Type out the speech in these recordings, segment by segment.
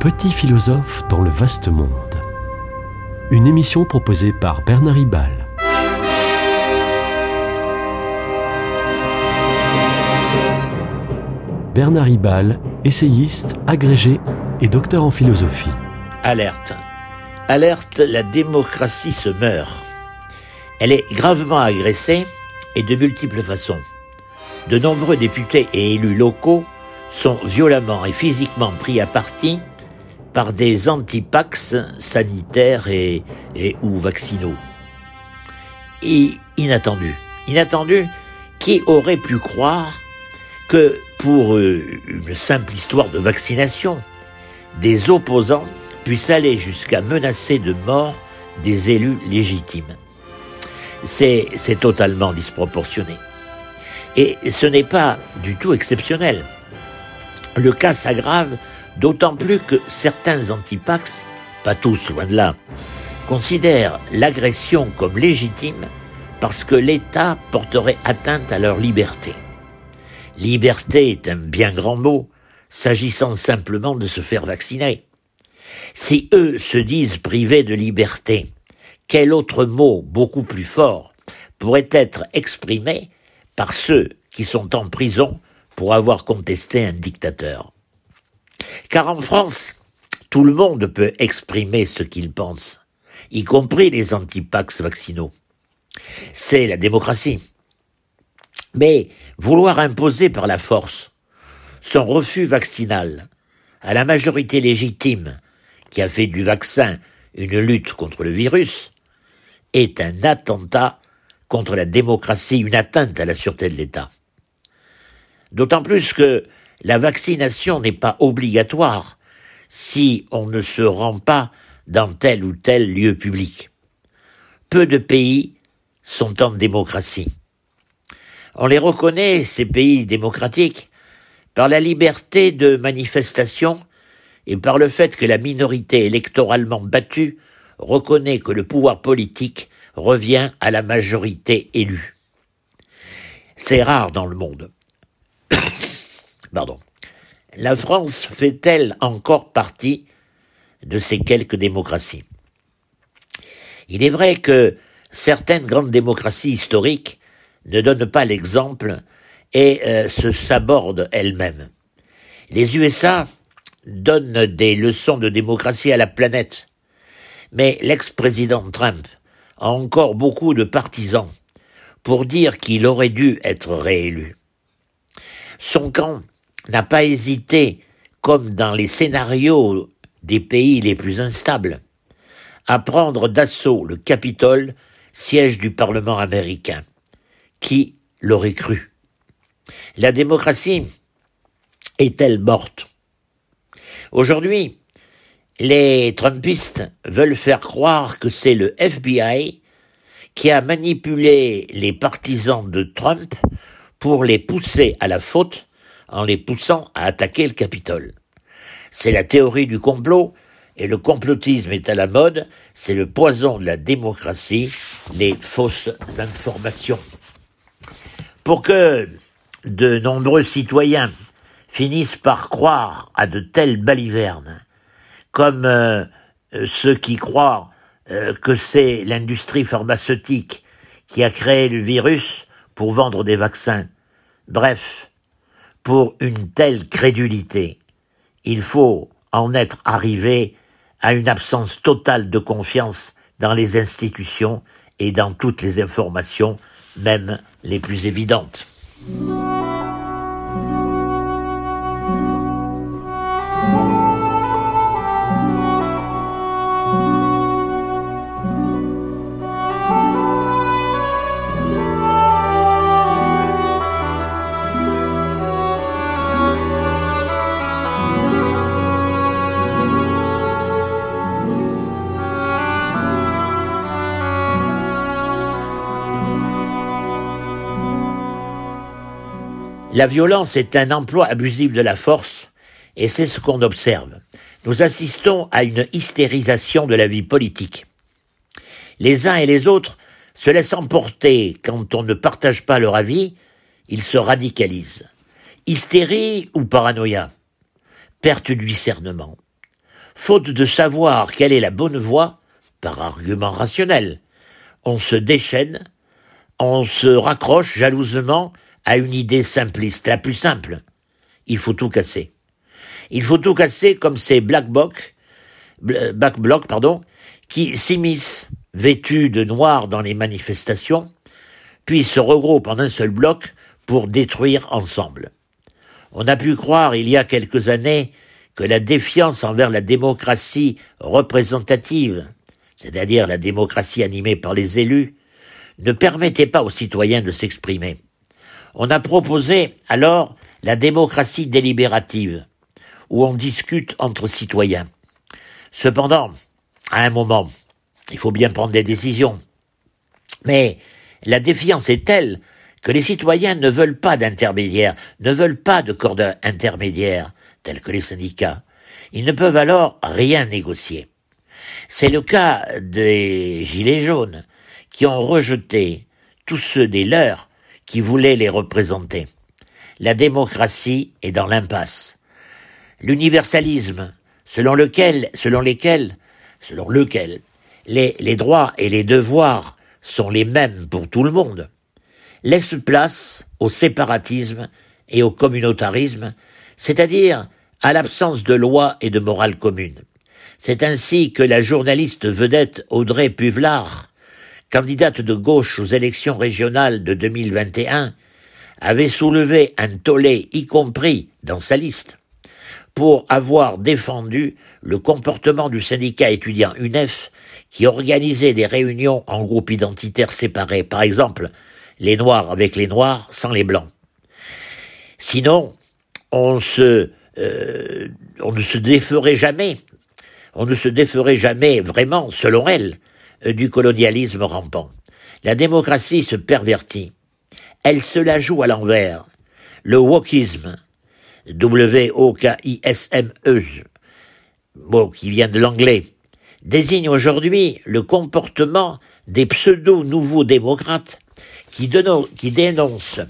Petit philosophe dans le vaste monde. Une émission proposée par Bernard Ribal. Bernard Ribal, essayiste, agrégé et docteur en philosophie. Alerte. Alerte, la démocratie se meurt. Elle est gravement agressée et de multiples façons. De nombreux députés et élus locaux sont violemment et physiquement pris à partie par des antipax sanitaires et, ou vaccinaux. Et inattendu. Inattendu, qui aurait pu croire que pour euh, une simple histoire de vaccination, des opposants puissent aller jusqu'à menacer de mort des élus légitimes. C'est totalement disproportionné. Et ce n'est pas du tout exceptionnel. Le cas s'aggrave d'autant plus que certains antipax, pas tous loin de là, considèrent l'agression comme légitime parce que l'État porterait atteinte à leur liberté. Liberté est un bien grand mot, s'agissant simplement de se faire vacciner. Si eux se disent privés de liberté, quel autre mot beaucoup plus fort pourrait être exprimé par ceux qui sont en prison pour avoir contesté un dictateur? Car en France, tout le monde peut exprimer ce qu'il pense, y compris les antipax vaccinaux. C'est la démocratie. Mais vouloir imposer par la force son refus vaccinal à la majorité légitime qui a fait du vaccin une lutte contre le virus est un attentat contre la démocratie, une atteinte à la sûreté de l'État. D'autant plus que la vaccination n'est pas obligatoire si on ne se rend pas dans tel ou tel lieu public. Peu de pays sont en démocratie. On les reconnaît, ces pays démocratiques, par la liberté de manifestation et par le fait que la minorité électoralement battue reconnaît que le pouvoir politique revient à la majorité élue. C'est rare dans le monde. Pardon. La France fait-elle encore partie de ces quelques démocraties? Il est vrai que certaines grandes démocraties historiques ne donnent pas l'exemple et euh, se sabordent elles-mêmes. Les USA donnent des leçons de démocratie à la planète, mais l'ex-président Trump a encore beaucoup de partisans pour dire qu'il aurait dû être réélu. Son camp n'a pas hésité, comme dans les scénarios des pays les plus instables, à prendre d'assaut le Capitole, siège du Parlement américain. Qui l'aurait cru? La démocratie est-elle morte? Aujourd'hui, les Trumpistes veulent faire croire que c'est le FBI qui a manipulé les partisans de Trump pour les pousser à la faute en les poussant à attaquer le Capitole. C'est la théorie du complot, et le complotisme est à la mode, c'est le poison de la démocratie, les fausses informations. Pour que de nombreux citoyens finissent par croire à de telles balivernes, comme euh, ceux qui croient euh, que c'est l'industrie pharmaceutique qui a créé le virus pour vendre des vaccins. Bref, pour une telle crédulité, il faut en être arrivé à une absence totale de confiance dans les institutions et dans toutes les informations, même les plus évidentes. La violence est un emploi abusif de la force, et c'est ce qu'on observe. Nous assistons à une hystérisation de la vie politique. Les uns et les autres se laissent emporter quand on ne partage pas leur avis, ils se radicalisent. Hystérie ou paranoïa? Perte du discernement. faute de savoir quelle est la bonne voie, par argument rationnel, on se déchaîne, on se raccroche jalousement à une idée simpliste, la plus simple. Il faut tout casser. Il faut tout casser comme ces black blocs, black blocs, pardon, qui s'immiscent, vêtus de noir dans les manifestations, puis se regroupent en un seul bloc pour détruire ensemble. On a pu croire il y a quelques années que la défiance envers la démocratie représentative, c'est-à-dire la démocratie animée par les élus, ne permettait pas aux citoyens de s'exprimer. On a proposé alors la démocratie délibérative, où on discute entre citoyens. Cependant, à un moment, il faut bien prendre des décisions. Mais la défiance est telle que les citoyens ne veulent pas d'intermédiaires, ne veulent pas de corps intermédiaires, tels que les syndicats. Ils ne peuvent alors rien négocier. C'est le cas des Gilets jaunes, qui ont rejeté tous ceux des leurs qui voulaient les représenter. La démocratie est dans l'impasse. L'universalisme, selon lequel, selon lesquels, selon lequel, les, les droits et les devoirs sont les mêmes pour tout le monde, laisse place au séparatisme et au communautarisme, c'est-à-dire à, l'absence de loi et de morale commune. C'est ainsi que la journaliste vedette Audrey Puvelard, candidate de gauche aux élections régionales de 2021, avait soulevé un tollé, y compris dans sa liste, pour avoir défendu le comportement du syndicat étudiant UNEF qui organisait des réunions en groupes identitaires séparés, par exemple les Noirs avec les Noirs sans les Blancs. Sinon, on euh, on ne se déferait jamais, on ne se déferait jamais vraiment, selon elle, du colonialisme rampant. La démocratie se pervertit. Elle se la joue à l'envers. Le wokisme, W-O-K-I-S-M-E, mot qui vient de l'anglais, désigne aujourd'hui le comportement des pseudo-nouveaux démocrates qui, dénoncent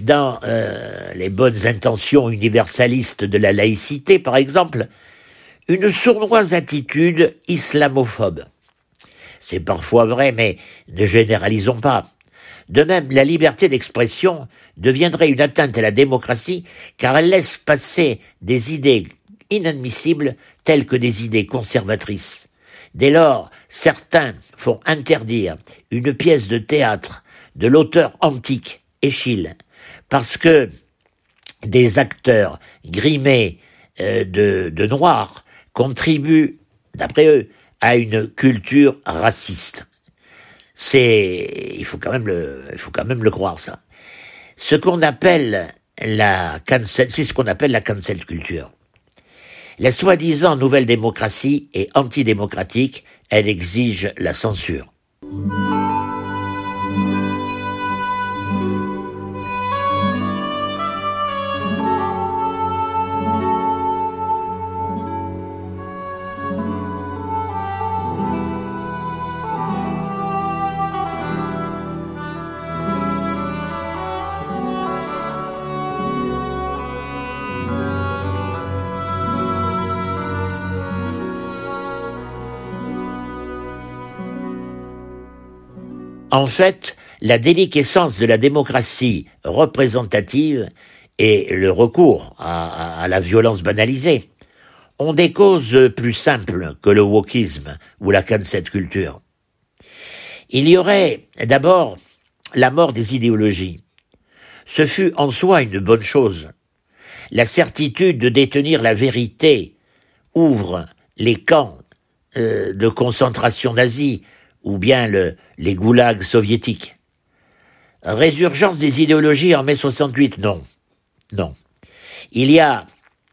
dans euh, les bonnes intentions universalistes de la laïcité, par exemple, une sournoise attitude islamophobe. C'est parfois vrai, mais ne généralisons pas. De même, la liberté d'expression deviendrait une atteinte à la démocratie car elle laisse passer des idées inadmissibles telles que des idées conservatrices. Dès lors, certains font interdire une pièce de théâtre de l'auteur antique Échille, parce que des acteurs grimés euh, de, de noir contribuent, d'après eux, à une culture raciste. C'est, il faut quand même le, il faut quand même le croire ça. Ce qu'on appelle la cancel, c'est ce qu'on appelle la cancel culture. La soi-disant nouvelle démocratie est antidémocratique, elle exige la censure. En fait, la déliquescence de la démocratie représentative et le recours à, la violence banalisée ont des causes plus simples que le wokisme ou la cancel culture. Il y aurait d'abord la mort des idéologies. Ce fut en soi une bonne chose. La certitude de détenir la vérité ouvre les camps euh, de concentration nazie ou bien le, les goulags soviétiques. Résurgence des idéologies en mai 68, non. Non. Il y a,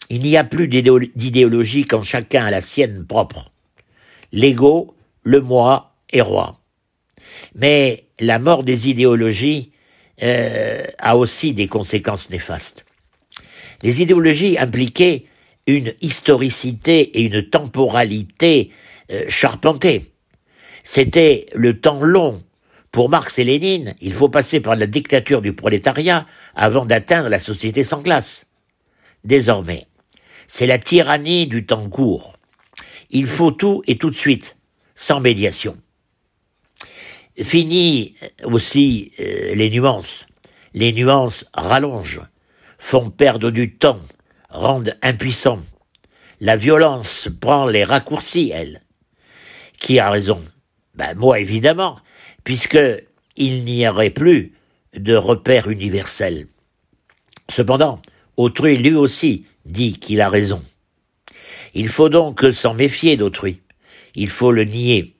il n'y a plus d'idéologie quand chacun a la sienne propre. L'ego, le moi est roi. Mais la mort des idéologies euh, a aussi des conséquences néfastes. Les idéologies impliquaient une historicité et une temporalité euh, charpentée. C'était le temps long. Pour Marx et Lénine, il faut passer par la dictature du prolétariat avant d'atteindre la société sans classe. Désormais, c'est la tyrannie du temps court. Il faut tout et tout de suite, sans médiation. Fini aussi euh, les nuances. Les nuances rallongent, font perdre du temps, rendent impuissants. La violence prend les raccourcis, elle. Qui a raison? Ben moi évidemment, puisque il n'y aurait plus de repère universel. Cependant, autrui lui aussi dit qu'il a raison. Il faut donc s'en méfier d'autrui. Il faut le nier.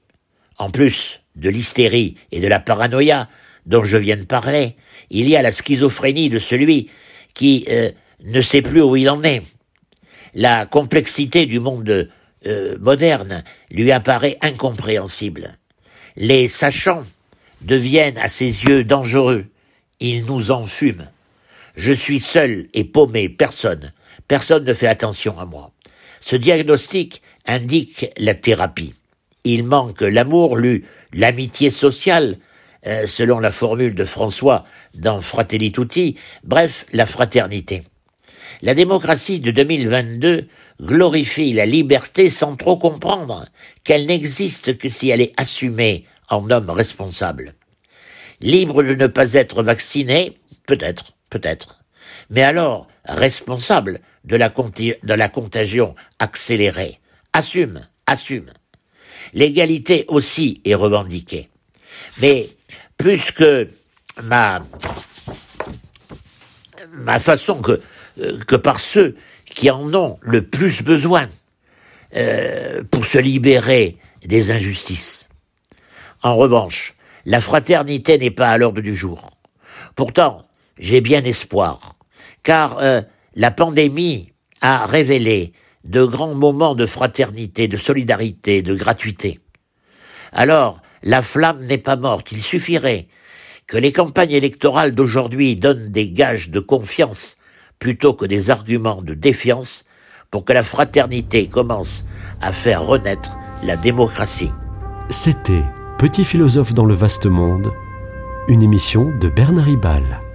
En plus de l'hystérie et de la paranoïa dont je viens de parler, il y a la schizophrénie de celui qui euh, ne sait plus où il en est. La complexité du monde euh, moderne lui apparaît incompréhensible. Les sachants deviennent à ses yeux dangereux. Ils nous enfument. Je suis seul et paumé, personne. Personne ne fait attention à moi. Ce diagnostic indique la thérapie. Il manque l'amour, l'amitié sociale, euh, selon la formule de François dans Fratelli Tutti, bref, la fraternité. La démocratie de 2022 glorifie la liberté sans trop comprendre qu'elle n'existe que si elle est assumée en homme responsable. Libre de ne pas être vacciné, peut-être, peut-être. Mais alors, responsable de la, contagion accélérée. Assume, assume. L'égalité aussi est revendiquée. Mais plus que ma, façon que, que par ceux qui en ont le plus besoin euh, pour se libérer des injustices. En revanche, la fraternité n'est pas à l'ordre du jour. Pourtant, j'ai bien espoir, car euh, la pandémie a révélé de grands moments de fraternité, de solidarité, de gratuité. Alors, la flamme n'est pas morte, il suffirait que les campagnes électorales d'aujourd'hui donnent des gages de confiance plutôt que des arguments de défiance pour que la fraternité commence à faire renaître la démocratie. C'était Petit philosophe dans le vaste monde, une émission de Bernard Ribal.